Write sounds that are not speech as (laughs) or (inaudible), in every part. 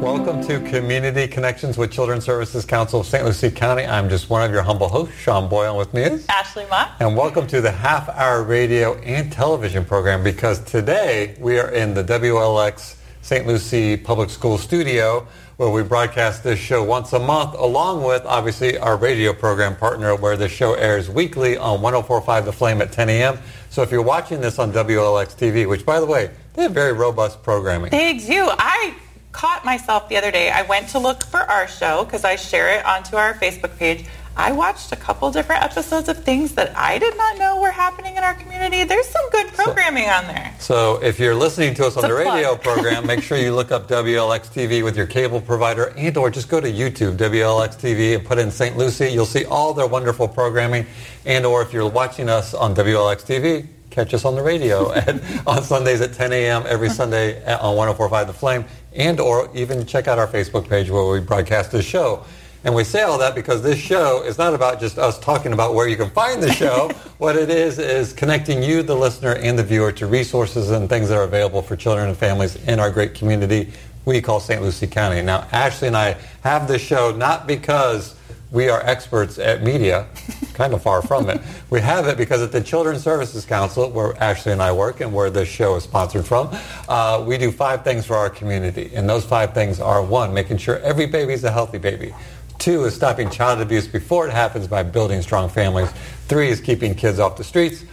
Welcome to Community Connections with Children's Services Council of St. Lucie County. I'm just one of your humble hosts, Sean Boyle, with me is Ashley Mott. And welcome to the half-hour radio and television program because today we are in the WLX St. Lucie Public School studio where we broadcast this show once a month along with obviously our radio program partner where the show airs weekly on 1045 The Flame at 10 a.m. So if you're watching this on WLX TV, which by the way, they have very robust programming. They do. I caught myself the other day. I went to look for our show because I share it onto our Facebook page. I watched a couple different episodes of things that I did not know were happening in our community. There's some good programming so, on there. So if you're listening to us on the radio (laughs) program, make sure you look up WLX TV with your cable provider and or just go to YouTube, WLX TV, and put in St. Lucie. You'll see all their wonderful programming. And or if you're watching us on WLX TV, catch us on the radio (laughs) at, on Sundays at 10 a.m. every uh-huh. Sunday on 104.5 The Flame and or even check out our Facebook page where we broadcast the show. And we say all that because this show is not about just us talking about where you can find the show. (laughs) what it is is connecting you, the listener, and the viewer to resources and things that are available for children and families in our great community we call St. Lucie County. Now, Ashley and I have this show not because we are experts at media, kind of far from it. We have it because at the Children's Services Council, where Ashley and I work and where this show is sponsored from, uh, we do five things for our community. And those five things are one, making sure every baby is a healthy baby. Two is stopping child abuse before it happens by building strong families. Three is keeping kids off the streets.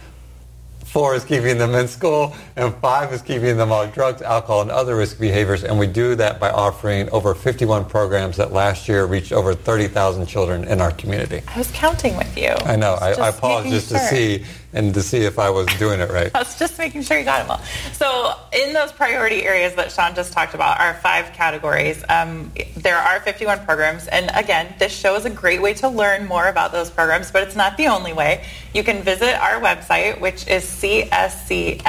Four is keeping them in school, and five is keeping them off drugs, alcohol, and other risk behaviors. And we do that by offering over 51 programs that last year reached over 30,000 children in our community. I was counting with you. I know. I, I paused just sure. to see and to see if I was doing it right. (laughs) I was just making sure you got them all. So in those priority areas that Sean just talked about, our five categories, um, there are 51 programs. And again, this show is a great way to learn more about those programs, but it's not the only way. You can visit our website, which is cscslc.org.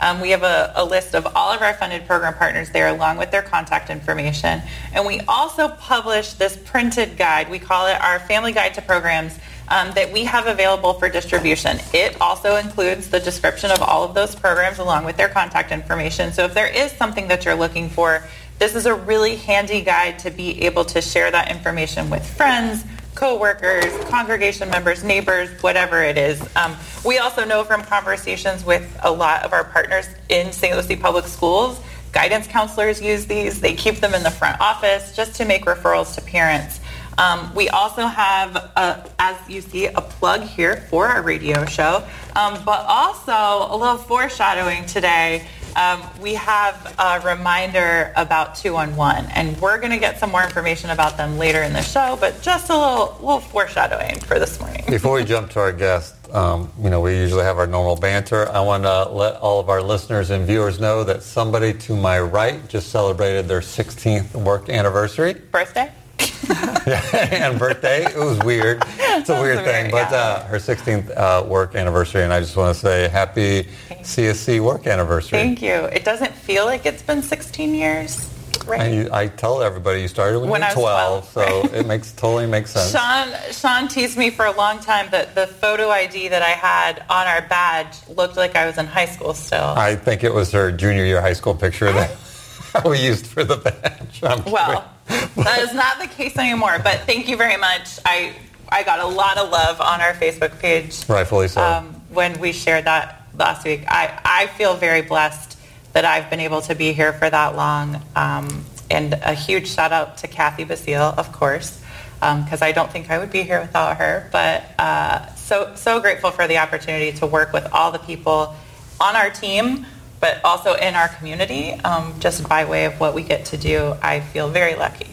Um, we have a, a, list of all of our funded program partners there along with their contact information. And we also publish this printed guide. We call it our Family Guide to Programs um, that we have available for distribution. It also includes the description of all of those programs along with their contact information. So if there is something that you're looking for, this is a really handy guide to be able to share that information with friends, co-workers, congregation members, neighbors, whatever it is. Um, we also know from conversations with a lot of our partners in St. Lucie Public Schools, guidance counselors use these. They keep them in the front office just to make referrals to parents. Um, we also have, a, as you see, a plug here for our radio show, um, but also a little foreshadowing today. Um, we have a reminder about 211, and we're going to get some more information about them later in the show, but just a little, little foreshadowing for this morning. Before we jump to our guest, um, you know, we usually have our normal banter. I want to let all of our listeners and viewers know that somebody to my right just celebrated their 16th work anniversary. Birthday? (laughs) and birthday. It was weird. It's a weird thing. But uh, her 16th uh, work anniversary, and I just want to say happy CSC work anniversary. Thank you. It doesn't feel like it's been 16 years. Right. I, I tell everybody you started when, when you were 12, 12 so (laughs) it makes totally makes sense. Sean Sean teased me for a long time that the photo ID that I had on our badge looked like I was in high school still. I think it was her junior year high school picture that (laughs) we used for the badge. I'm well, that is not the case anymore. But thank you very much. I I got a lot of love on our Facebook page. Rightfully so. Um, when we shared that last week, I I feel very blessed that I've been able to be here for that long. Um, and a huge shout out to Kathy Basile, of course, because um, I don't think I would be here without her. But uh, so so grateful for the opportunity to work with all the people on our team but also in our community, um, just by way of what we get to do, I feel very lucky.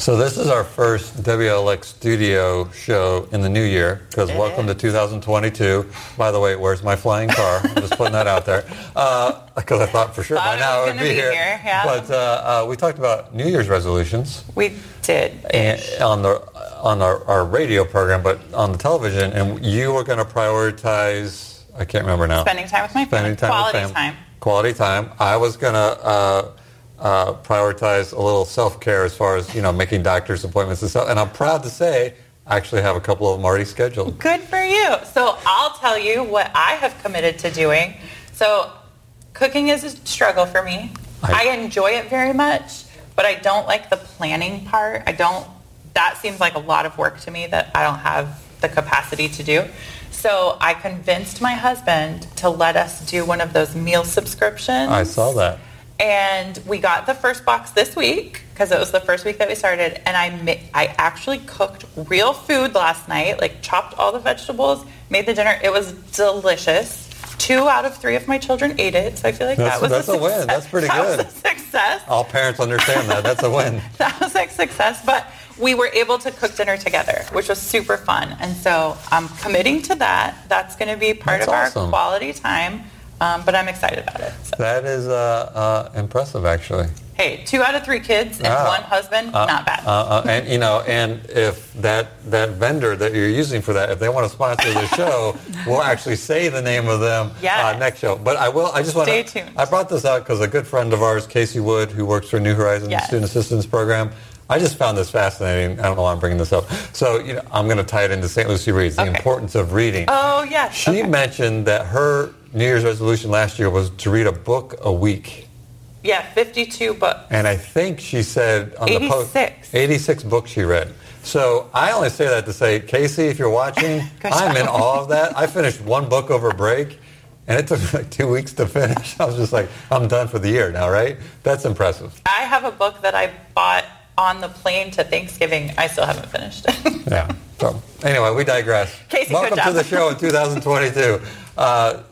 So this is our first WLX studio show in the new year because welcome is. to 2022. By the way, where's my flying car? I'm just putting that out there because uh, I thought for sure thought by now it would be, be, here. here yeah. But uh, uh, we talked about New Year's resolutions. We did on the on our, our radio program, but on the television, and you were going to prioritize. I can't remember now. Spending time with my family. Spending time Quality with family. time quality time. I was going to uh, uh, prioritize a little self-care as far as, you know, making doctor's appointments and stuff. And I'm proud to say I actually have a couple of them already scheduled. Good for you. So I'll tell you what I have committed to doing. So cooking is a struggle for me. I, I enjoy it very much, but I don't like the planning part. I don't. That seems like a lot of work to me that I don't have the capacity to do. So I convinced my husband to let us do one of those meal subscriptions. I saw that. And we got the first box this week because it was the first week that we started. And I ma- I actually cooked real food last night, like chopped all the vegetables, made the dinner. It was delicious. Two out of three of my children ate it, so I feel like that's, that was that's a, a, win. That's pretty (laughs) that good. A success. All parents understand that. That's a win. (laughs) that was a success, but we were able to cook dinner together, which was super fun. And so I'm committing to that. That's going to be part That's of awesome. our quality time. Um, but I'm excited about it. So. That is uh, uh, impressive, actually. Hey, two out of three kids and Ah. one husband, Uh, not bad. Uh, uh, and you know, and if that that vendor that you're using for that, if they want to sponsor the show, (laughs) we'll actually say the name of them Yes. uh, next show. But I will. I just want to. Stay tuned. I brought this out because a good friend of ours, Casey Wood, who works for New Horizons Yes. Student Assistance Program. I just found this fascinating. I don't know why I'm bringing this up. So, you know, I'm going to tie it into St. Lucie Reads, the Okay. importance of reading. oh, yes. She okay. mentioned that her New Year's resolution last year was to read a book a week. Yeah, 52 books. And I think she said on the post 86. 86 books she read. So I only say that to say, Casey, if you're watching, (laughs) I'm in awe of that. I finished one book over break, and it took me (laughs) like two weeks to finish. I was just like, I'm done for the year now, right? That's impressive. I have a book that I bought on the plane to Thanksgiving. I still haven't finished it. (laughs) Yeah. So anyway, we digress. Casey, Welcome to the show in 2022. Uh,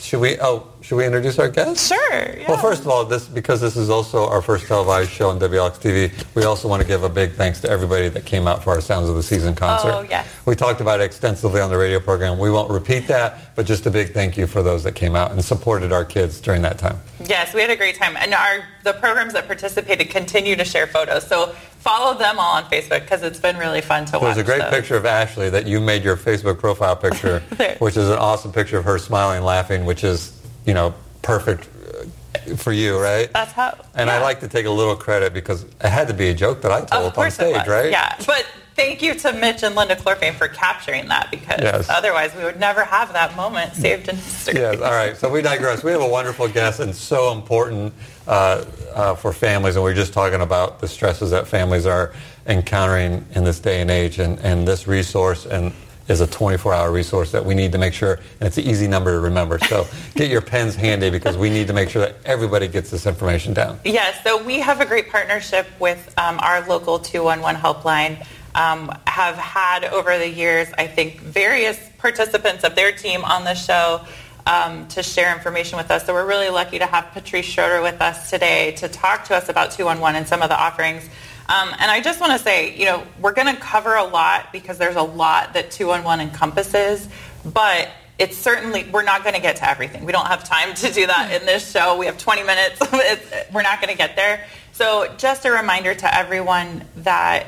should we? Oh, should we introduce our guest? sure. Yeah. Well, first of all, this because this is also our first televised show on WLX TV, we also want to give a big thanks to everybody that came out for our Sounds of the Season oh, concert. Oh, yes. We talked about it extensively on the radio program. We won't repeat that, but just a big thank you for those that came out and supported our kids during that time. Yes, we had a great time. And our the programs that participated continue to share photos. So follow them all on Facebook because it's been really fun to watch. There's a great those. picture of Ashley that you made your Facebook profile picture, (laughs) which is an awesome picture of her smiling, laughing, which is, you know, perfect uh, for you, right? That's how. And I like to take a little credit because it had to be a joke that I told on stage, right? Yeah, but thank you to Mitch and Linda Clorfane for capturing that because Yes. otherwise we would never have that moment saved in history. Yes, all right. So we digress. We have a wonderful guest and so important uh, uh, for families. And we are just talking about the stresses that families are encountering in this day and age. And, and this resource and is a 24-hour resource that we need to make sure, and it's an easy number to remember. So (laughs) get your pens handy because we need to make sure that everybody gets this information down. Yes, so we have a great partnership with um, our local 211 helpline. Um, have had over the years, I think, various participants of their team on the show um, to share information with us. So we're really lucky to have Patrice Schroeder with us today to talk to us about 211 and some of the offerings. Um, and I just want to say, you know, we're going to cover a lot because there's a lot that 211 encompasses, but it's certainly, we're not going to get to everything. We don't have time to do that in this show. We have 20 minutes. (laughs) We're not going to get there. So just a reminder to everyone that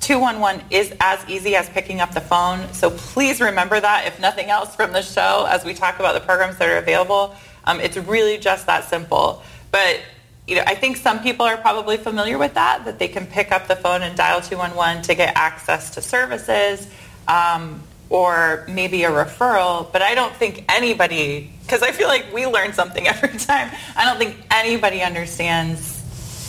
211 is as easy as picking up the phone. So please remember that, if nothing else from the show, as we talk about the programs that are available. Um, it's really just that simple. But you know, I think some people are probably familiar with that, that they can pick up the phone and dial 211 to get access to services um, or maybe a referral. But I don't think anybody, because I feel like we learn something (laughs) every time, I don't think anybody understands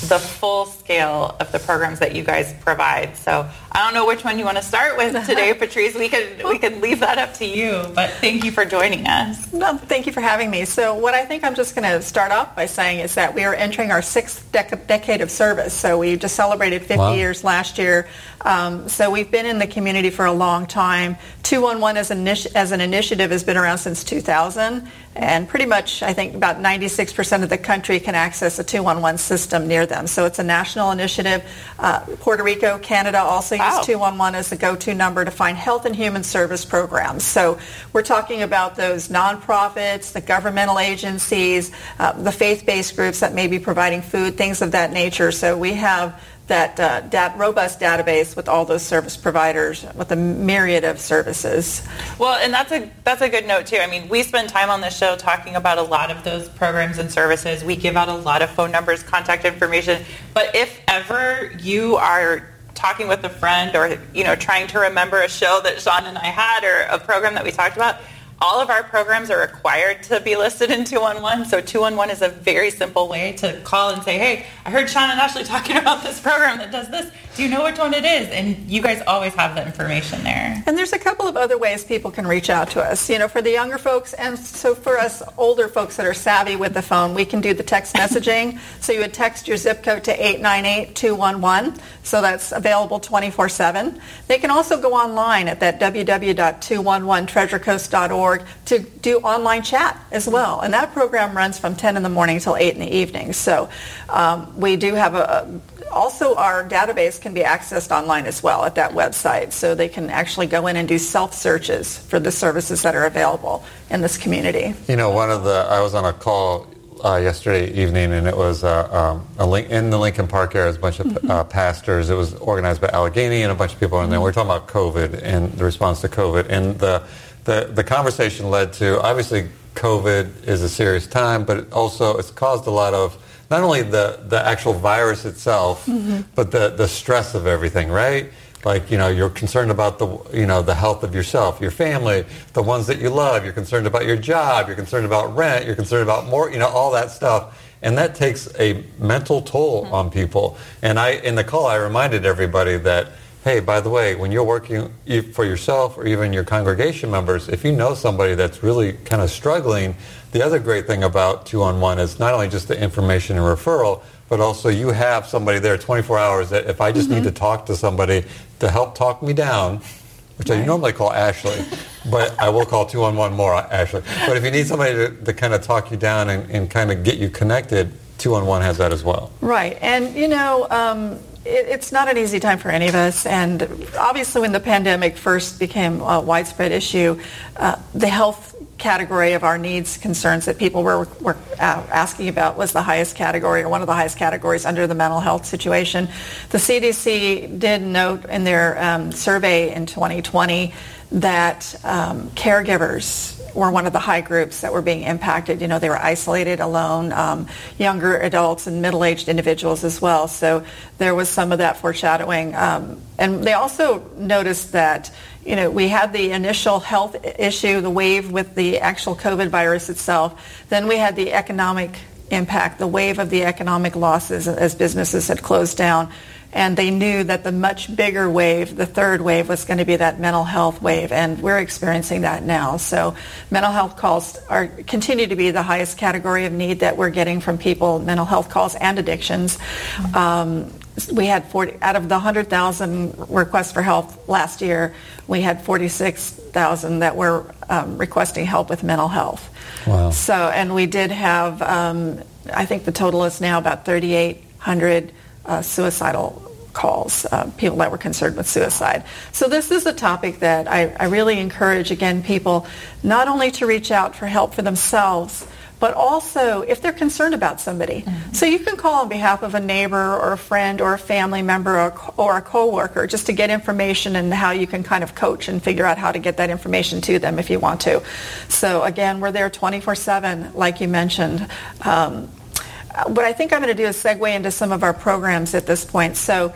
the full scale of the programs that you guys provide. So I don't know which one you want to start with (laughs) today, Patrice. We could we could leave that up to you. But thank you for joining us. No, thank you for having me. So what I think I'm just going to start off by saying is that we are entering our sixth dec- decade of service. So we just celebrated 50 Wow. years last year. Um, so we've been in the community for a long time. 211 as an, as an initiative has been around since 2000. And pretty much, I think about 96% of the country can access a 211 system near them. So it's a national initiative. Uh, Puerto Rico, Canada also Wow. use 211 as the go-to number to find health and human service programs. So we're talking about those nonprofits, the governmental agencies, uh, the faith-based groups that may be providing food, things of that nature. So we have that uh, dat- robust database with all those service providers with a myriad of services. Well, and that's a that's a good note too. I mean, we spend time on the show talking about a lot of those programs and services. We give out a lot of phone numbers, contact information. But if ever you are talking with a friend or you know trying to remember a show that Sean and I had or a program that we talked about, all of our programs are required to be listed in 211. So 211 is a very simple way to call and say, hey, I heard Sean and Ashley (laughs) talking about this program that does this. Do you know which one it is? And you guys always have the information there. And there's a couple of other ways people can reach out to us. You know, for the younger folks and so for us older folks that are savvy with the phone, we can do the text (laughs) messaging. so you would text your zip code to 898-211. So that's available 24-7. They can also go online at that www.211treasurecoast.org to do online chat as well. And that program runs from 10 in the morning till 8 in the evening. So um, we do have a, also our database can be accessed online as well at that website so they can actually go in and do self searches for the services that are available in this community you know one of the i was on a call uh, yesterday evening and it was uh, um, a link, in the lincoln park area was a bunch of mm-hmm. uh, pastors it was organized by allegheny and a bunch of people and there mm-hmm. we are talking about covid and the response to covid and the, the, the conversation led to obviously covid is a serious time but also it's caused a lot of not only the, the actual virus itself, mm-hmm. but the, the stress of everything, right? Like, you know, you're concerned about the, you know, the health of yourself, your family, the ones that you love. You're concerned about your job. You're concerned about rent. You're concerned about more, you know, all that stuff. And that takes a mental toll mm-hmm. on people. And I, in the call, I reminded everybody that, hey, by the way, when you're working for yourself or even your congregation members, if you know somebody that's really kind of struggling, the other great thing about two on one is not only just the information and referral, but also you have somebody there 24 hours that if I just mm-hmm. need to talk to somebody to help talk me down, which right. I normally call Ashley, but I will call 211 more Ashley. But if you need somebody to, to kind of talk you down and, and kind of get you connected, 211 has that as well. Right. And, you know, um, it's not an easy time for any of us. And obviously when the pandemic first became a widespread issue, uh, the health category of our needs concerns that people were, were uh, asking about was the highest category or one of the highest categories under the mental health situation. The CDC did note in their um, survey in 2020 that um, caregivers were one of the high groups that were being impacted. You know, they were isolated, alone, um, younger adults and middle-aged individuals as well. So there was some of that foreshadowing. Um, and they also noticed that you know, we had the initial health issue, the wave with the actual COVID virus itself. Then we had the economic impact, the wave of the economic losses as businesses had closed down. And they knew that the much bigger wave, the third wave, was going to be that mental health wave, and we're experiencing that now. So mental health calls are continue to be the highest category of need that we're getting from people, mental health calls and addictions. Um, we had 40 out of the 100,000 requests for help last year, we had 46,000 that were um, requesting help with mental health. Wow. So, and we did have, um, I think the total is now about 3,800 uh, suicidal calls, uh, people that were concerned with suicide. So this is a topic that I, I really encourage, again, people not only to reach out for help for themselves, but also if they're concerned about somebody. Mm-hmm. So you can call on behalf of a neighbor or a friend or a family member or, or a coworker just to get information and how you can kind of coach and figure out how to get that information to them if you want to. So again, we're there 24-7, like you mentioned. Um, what I think I'm going to do is segue into some of our programs at this point. So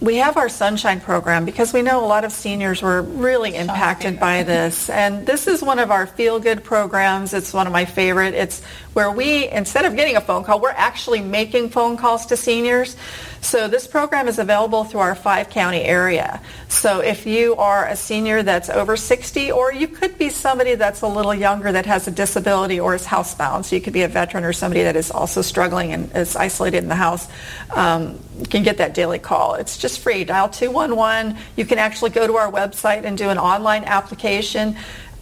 we have our Sunshine program because we know a lot of seniors were really impacted by this. And this is one of our feel-good programs. It's one of my favorite. It's where we, instead of getting a phone call, we're actually making phone calls to seniors. So this program is available through our five county area. So if you are a senior that's over 60 or you could be somebody that's a little younger that has a disability or is housebound, so you could be a veteran or somebody that is also struggling and is isolated in the house, um, you can get that daily call. It's just free. Dial 211. You can actually go to our website and do an online application.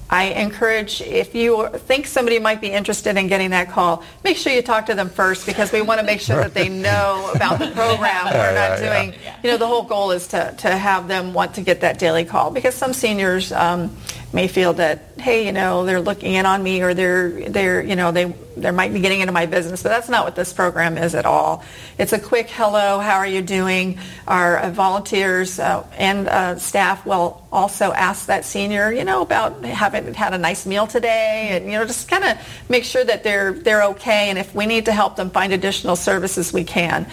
I encourage if you think somebody might be interested in getting that call, make sure you talk to them first because we want to make sure that they know about the program. (laughs) We're not doing, you know, the whole goal is to, to have them want to get that daily call because some seniors um, may feel that, hey, you know, they're looking in on me or they're, they're, you know, they, they might be getting into my business, but that's not what this program is at all. It's a quick hello, how are you doing? Our uh, volunteers uh, and uh, staff will also ask that senior, you know, about having had a nice meal today and, you know, just kind of make sure that they're, they're okay. And if we need to help them find additional services, we can.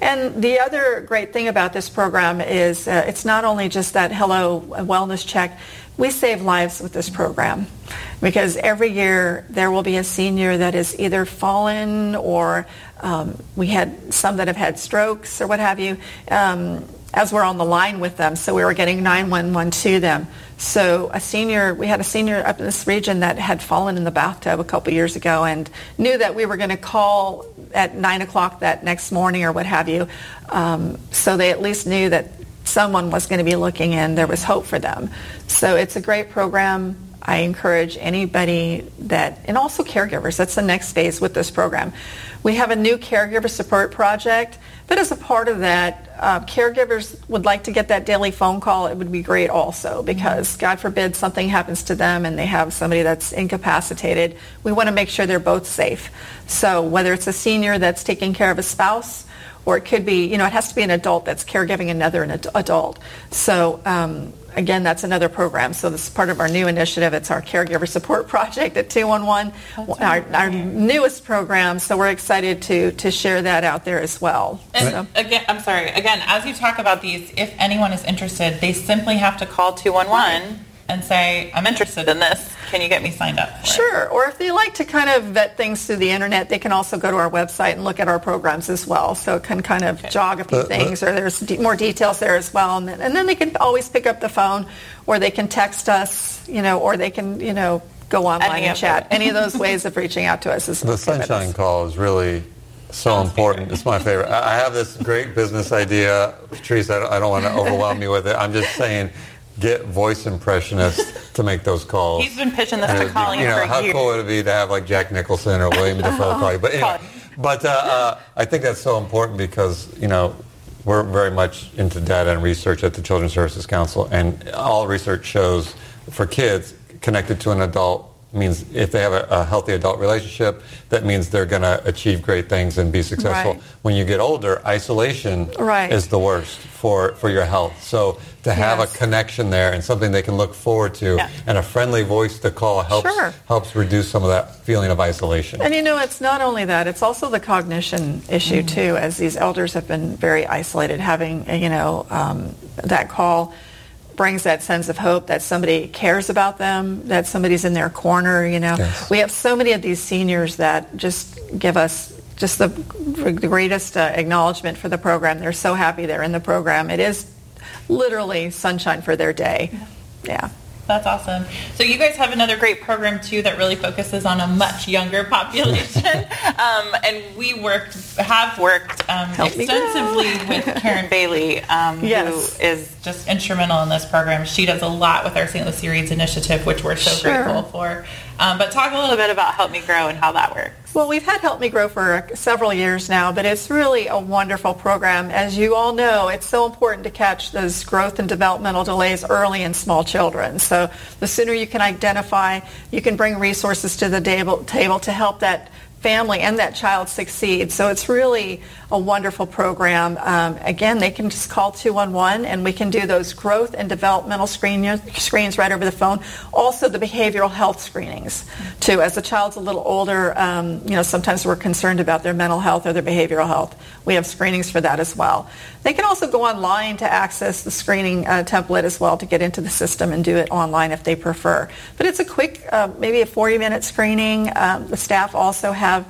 And the other great thing about this program is uh, it's not only just that hello wellness check, we save lives with this program because every year there will be a senior that is either fallen or um, we had some that have had strokes or what have you um, as we're on the line with them. So we were getting 911 to them. So a senior, we had a senior up in this region that had fallen in the bathtub a couple years ago and knew that we were going to call at 9 o'clock that next morning or what have you. Um, so they at least knew that someone was going to be looking in. There was hope for them. So it's a great program. I encourage anybody that, and also caregivers, that's the next phase with this program. We have a new caregiver support project, but as a part of that, uh, caregivers would like to get that daily phone call. It would be great also because God forbid something happens to them and they have somebody that's incapacitated. We want to make sure they're both safe. So whether it's a senior that's taking care of a spouse or it could be, you know, it has to be an adult that's caregiving another an adult. So um, again, that's another program. So this is part of our new initiative. It's our caregiver support (laughs) project at 211, our, our, newest program. So we're excited to to share that out there as well. And so. again, I'm sorry. Again, as you talk about these, if anyone is interested, they simply have to call 211 and say, I'm interested in this. Can you get me signed up? Sure. Or if they like to kind of vet things through the internet, they can also go to our website and look at our programs as well. So it can kind of okay. jog a few things or there's de- more details there as well. And then, and then they can always pick up the phone or they can text us, you know, or they can, you know, go online Any and chat. Any of those (laughs) ways of reaching out to us is The Sunshine Call is really so important. It's my favorite. I have this great business idea. Patrice, I don't want to overwhelm you with it. I'm just saying get voice impressionists to make those calls. He's been pitching this and to Colleen you know, for how years. cool would it be to have like Jack Nicholson or William (laughs) Dafoe call you? But anyway, but uh, uh, I think that's so important because you know we're very much into data and research at the Children's Services Council, and all research shows for kids connected to an adult means if they have a, a, healthy adult relationship, that means they're going to achieve great things and be successful. Right. When you get older, isolation right. is the worst for, for your health. So to have yes. a connection there and something they can look forward to yeah. and a friendly voice to call helps sure. helps reduce some of that feeling of isolation. And you know, it's not only that; it's also the cognition issue mm-hmm. too. As these elders have been very isolated, having you know um, that call brings that sense of hope that somebody cares about them, that somebody's in their corner, you know. Yes. We have so many of these seniors that just give us just the, the greatest uh, acknowledgement for the program. They're so happy they're in the program. It is literally sunshine for their day. Yeah. That's awesome. So you guys have another great program too that really focuses on a much younger population, (laughs) um, and we worked have worked um, extensively with Karen Bailey, um, yes. who is just instrumental in this program. She does a lot with our St. Lucie Reads initiative, which we're so sure. grateful for. Um, but talk a little bit about Help Me Grow and how that works. Well, we've had Help Me Grow for several years now, but it's really a wonderful program. As you all know, it's so important to catch those growth and developmental delays early in small children. So the sooner you can identify, you can bring resources to the table, table to help that family and that child succeed. So it's really a wonderful program. Um, again, they can just call 211 and we can do those growth and developmental screen, screens right over the phone. Also the behavioral health screenings too. As the child's a little older, um, you know, sometimes we're concerned about their mental health or their behavioral health. We have screenings for that as well. They can also go online to access the screening uh, template as well to get into the system and do it online if they prefer. But it's a quick, uh, maybe a 40-minute screening. Um, the staff also have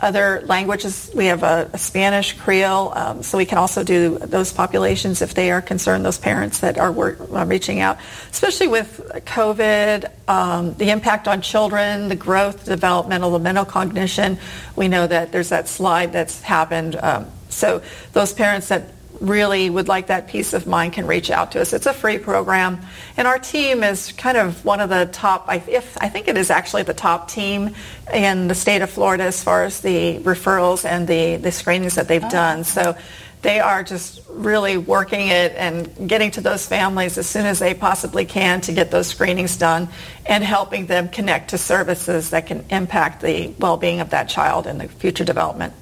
other languages. We have a, a Spanish, Creole, um, so we can also do those populations if they are concerned, those parents that are work, reaching out, especially with COVID, um, the impact on children, the growth, developmental, the mental cognition. We know that there's that slide that's happened. Um, so those parents that really would like that peace of mind can reach out to us. It's a free program. And our team is kind of one of the top, I, if, I think it is actually the top team in the state of Florida as far as the referrals and the, the screenings that they've oh. done. So they are just really working it and getting to those families as soon as they possibly can to get those screenings done and helping them connect to services that can impact the well-being of that child and the future development.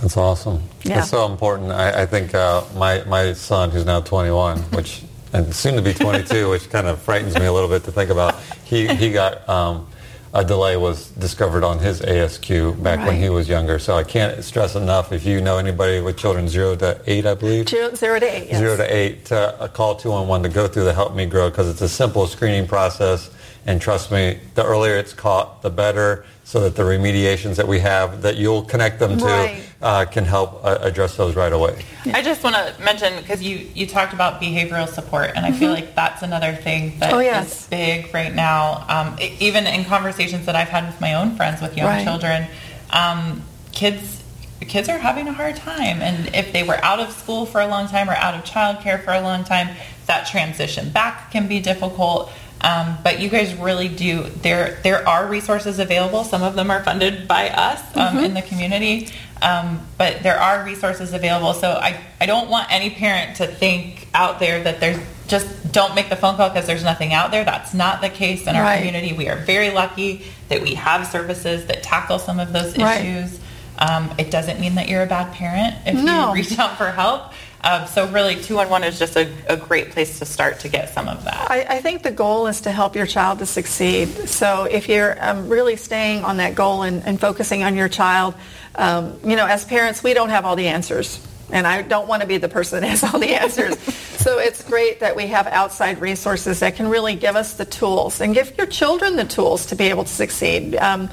That's awesome. Yeah. That's so important. I, I think uh, my, my son, who's now 21, which and soon to be 22, (laughs) which kind of frightens me a little bit to think about. He he got um, a delay was discovered on his ASQ back right. when he was younger. So I can't stress enough if you know anybody with children zero to eight, I believe. Zero, zero to eight. Yes. Zero to eight, uh, a call 211 to go through the Help Me Grow because it's a simple screening process. And trust me, the earlier it's caught, the better so that the remediations that we have that you'll connect them to right. uh, can help uh, address those right away. I just want to mention because you, you talked about behavioral support and I mm-hmm. feel like that's another thing that oh, yes. is big right now. Um, it, even in conversations that I've had with my own friends with young right. children, um, kids kids are having a hard time and if they were out of school for a long time or out of childcare for a long time, that transition back can be difficult. Um, but you guys really do. There, there are resources available. Some of them are funded by us um, mm-hmm. in the community, um, but there are resources available. So I, I don't want any parent to think out there that there's just don't make the phone call because there's nothing out there. That's not the case in our right. community. We are very lucky that we have services that tackle some of those right. issues. Um, it doesn't mean that you're a bad parent if no. you reach out for help. Um, so really, two on one is just a, a, great place to start to get some of that. I, I, think the goal is to help your child to succeed. So if you're um, really staying on that goal and, and focusing on your child, um, you know, as parents, we don't have all the answers. And I don't want to be the person that has all the answers. (laughs) so it's great that we have outside resources that can really give us the tools and give your children the tools to be able to succeed um,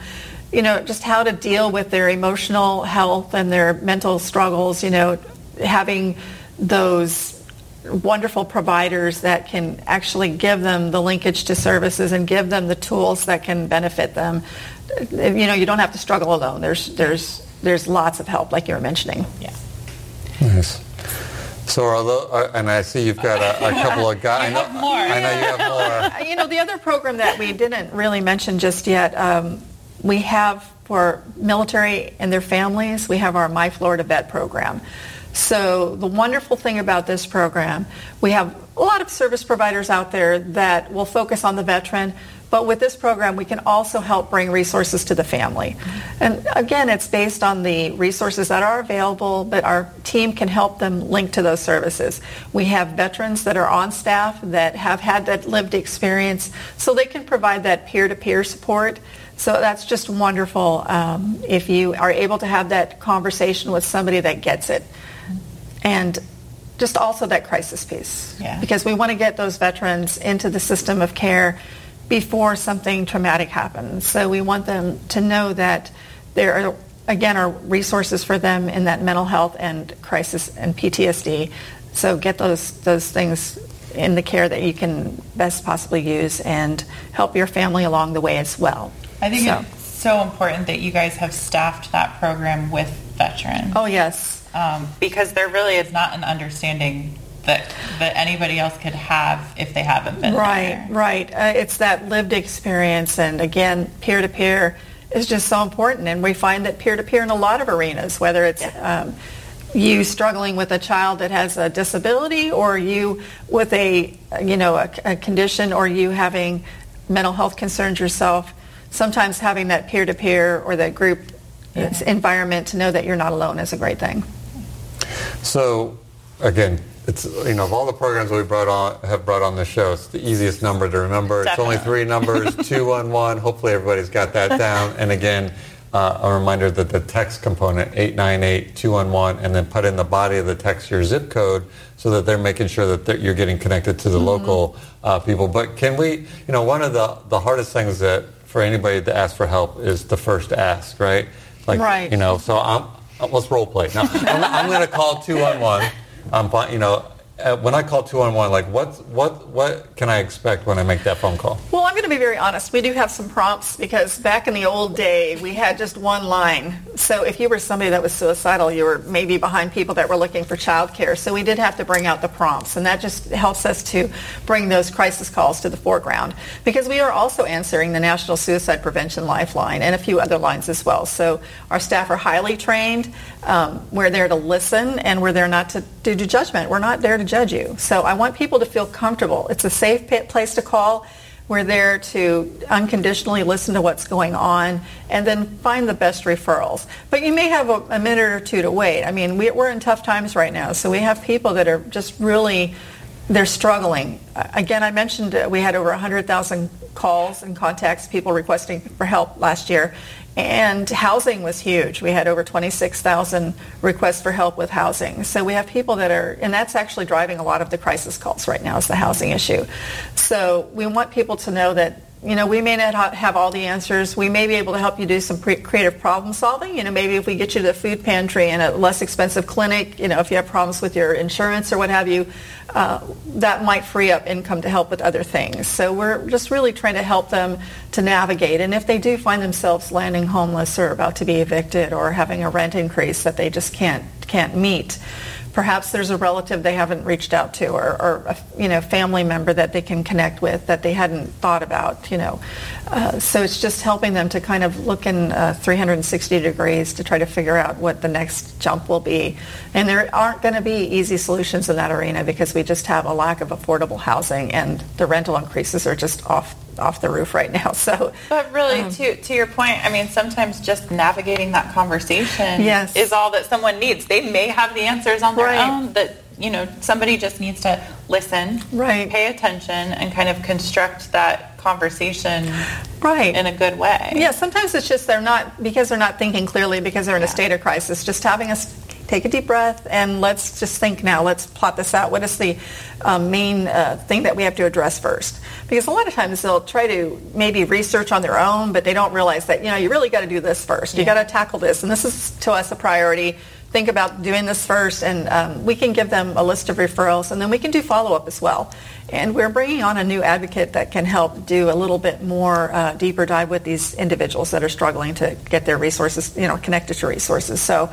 you know, just how to deal with their emotional health and their mental struggles, you know, having those wonderful providers that can actually give them the linkage to services and give them the tools that can benefit them. You know, you don't have to struggle alone. There's there's there's lots of help, like you were mentioning. Yeah. Nice. So, although, uh, and I see you've got a, a couple of guys. (laughs) I know, more. I know you have more. (laughs) You know, the other program that we didn't really mention just yet, um, we have for military and their families, we have our My Florida Vet program. So the wonderful thing about this program, we have a lot of service providers out there that will focus on the veteran, but with this program, we can also help bring resources to the family. And again, it's based on the resources that are available, but our team can help them link to those services. We have veterans that are on staff that have had that lived experience, so they can provide that peer-to-peer support. So that's just wonderful um, if you are able to have that conversation with somebody that gets it and just also that crisis piece. Yeah. Because we want to get those veterans into the system of care before something traumatic happens. So we want them to know that there are, again, are resources for them in that mental health and crisis and PTSD. So get those, those things in the care that you can best possibly use and help your family along the way as well. I think so. it's so important that you guys have staffed that program with veterans. Oh, yes um, because there really is not an understanding that that anybody else could have if they haven't been right there. right uh, it's that lived experience and again peer to peer is just so important and we find that peer to peer in a lot of arenas whether it's yeah. um, you struggling with a child that has a disability or you with a you know a, a condition or you having mental health concerns yourself sometimes having that peer to peer or that group yeah. environment to know that you're not alone is a great thing so, again, it's you know of all the programs we brought on have brought on the show, it's the easiest number to remember. Definitely. It's only three numbers, (laughs) two one one. Hopefully, everybody's got that down. And again. Uh, a reminder that the text component 898-211 and then put in the body of the text your zip code so that they're making sure that you're getting connected to the mm-hmm. local uh, people but can we you know one of the, the hardest things that for anybody to ask for help is the first ask right like right. you know so i'm let's role play. Now, I'm, I'm going to call 211. Um, you know, uh, when I call 211, like what, what, what can I expect when I make that phone call? Well, I'm going to be very honest. We do have some prompts because back in the old day, we had just one line. So if you were somebody that was suicidal, you were maybe behind people that were looking for child care. So we did have to bring out the prompts, and that just helps us to bring those crisis calls to the foreground because we are also answering the National Suicide Prevention Lifeline and a few other lines as well. So our staff are highly trained. Um, we're there to listen, and we're there not to, to do judgment. We're not there to judge you. So I want people to feel comfortable. It's a safe place to call. We're there to unconditionally listen to what's going on and then find the best referrals. But you may have a, a minute or two to wait. I mean, we, we're in tough times right now, so we have people that are just really they're struggling. Again, I mentioned we had over 100,000 calls and contacts, people requesting for help last year. And housing was huge. We had over 26,000 requests for help with housing. So we have people that are, and that's actually driving a lot of the crisis calls right now is the housing issue. So we want people to know that you know, we may not have all the answers. We may be able to help you do some pre- creative problem solving. You know, maybe if we get you to the food pantry and a less expensive clinic, you know, if you have problems with your insurance or what have you, uh, that might free up income to help with other things. So we're just really trying to help them to navigate. And if they do find themselves landing homeless or about to be evicted or having a rent increase that they just can't can't meet, perhaps there's a relative they haven't reached out to or, or a you know family member that they can connect with that they hadn't thought about you know. Uh, so it's just helping them to kind of look in uh, 360 degrees to try to figure out what the next jump will be. And there aren't going to be easy solutions in that arena because we just have a lack of affordable housing and the rental increases are just off off the roof right now. (laughs) So, but really, um, to to your point, I mean, sometimes just navigating that conversation yes. is all that someone needs. They may have the answers on their right. own. That you know, somebody just needs to listen, right. pay attention, and kind of construct that conversation right in a good way. Yeah, sometimes it's just they're not because they're not thinking clearly because they're in yeah. a state of crisis. Just having us take a deep breath and let's just think now. Let's plot this out. What is the um, main uh, thing that we have to address first? Because a lot of times they'll try to maybe research on their own, but they don't realize that, you know, you really got to do this first. You got to tackle this. And this is to us a priority think about doing this first and um, we can give them a list of referrals and then we can do follow-up as well and we're bringing on a new advocate that can help do a little bit more uh, deeper dive with these individuals that are struggling to get their resources you know connected to resources so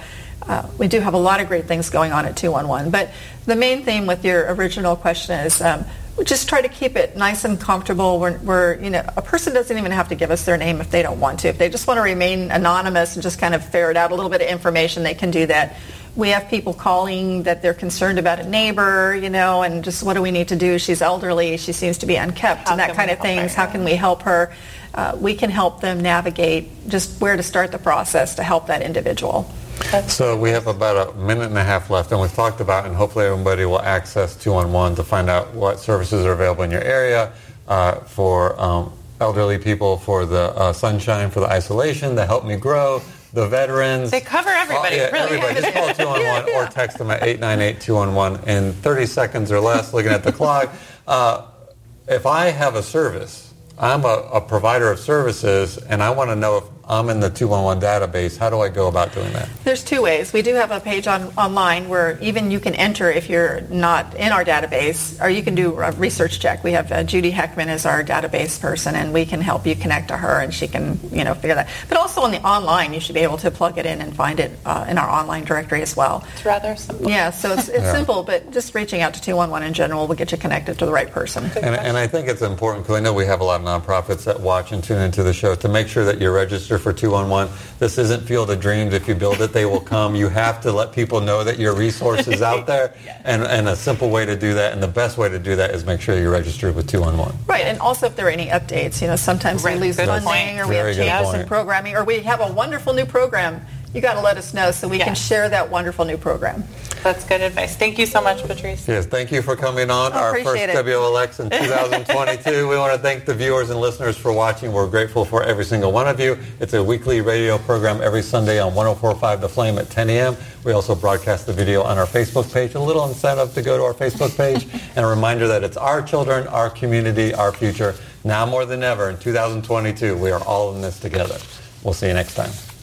uh, we do have a lot of great things going on at 211. But the main theme with your original question is um, just try to keep it nice and comfortable. Where, where, you know, a person doesn't even have to give us their name if they don't want to. If they just want to remain anonymous and just kind of ferret out a little bit of information, they can do that. We have people calling that they're concerned about a neighbor, you know, and just what do we need to do? She's elderly, she seems to be unkept, How and that kind of things. How can we help her? Uh, we can help them navigate just where to start the process to help that individual. So we have about a minute and a half left, and we've talked about, and hopefully everybody will access 211 to find out what services are available in your area uh, for um, elderly people, for the uh, sunshine, for the isolation, the Help Me Grow, the veterans. They cover everybody. Oh, yeah, really. everybody. Just call (laughs) 211 yeah, yeah. or text them at 898-211 in 30 seconds or less, looking at the clock. Uh, if I have a service, I'm a, a provider of services, and I want to know if I'm in the 211 database. How do I go about doing that? There's two ways. We do have a page on online where even you can enter if you're not in our database, or you can do a research check. We have uh, Judy Heckman as our database person, and we can help you connect to her, and she can you know figure that. But also on the online, you should be able to plug it in and find it uh, in our online directory as well. It's rather simple. Yeah, so it's, it's yeah. simple, but just reaching out to 211 in general will get you connected to the right person. And, and I think it's important because I know we have a lot of nonprofits that watch and tune into the show to make sure that you're registered for 211. This isn't Field of Dreams. If you build it, they will come. You have to let people know that your resource is out there. (laughs) And, and a simple way to do that, and the best way to do that is make sure you're registered with 211. Right, and also if there are any updates, you know, sometimes right. we lose funding point. or we have changes in programming or we have a wonderful new program you got to let us know so we can share that wonderful new program. That's good advice. Thank you so much, Patrice. Yes, thank you for coming on oh, our first it. WLX in (laughs) 2022. we want to thank the viewers and listeners for watching. We're grateful for every single one of you. It's a weekly radio program every Sunday on 104.5 The Flame at 10 a.m. We also broadcast the video on our Facebook page. A little incentive to go to our Facebook page (laughs) and a reminder that it's our children, our community, our future. Now more than ever in 2022, we are all in this together. We'll see you next time.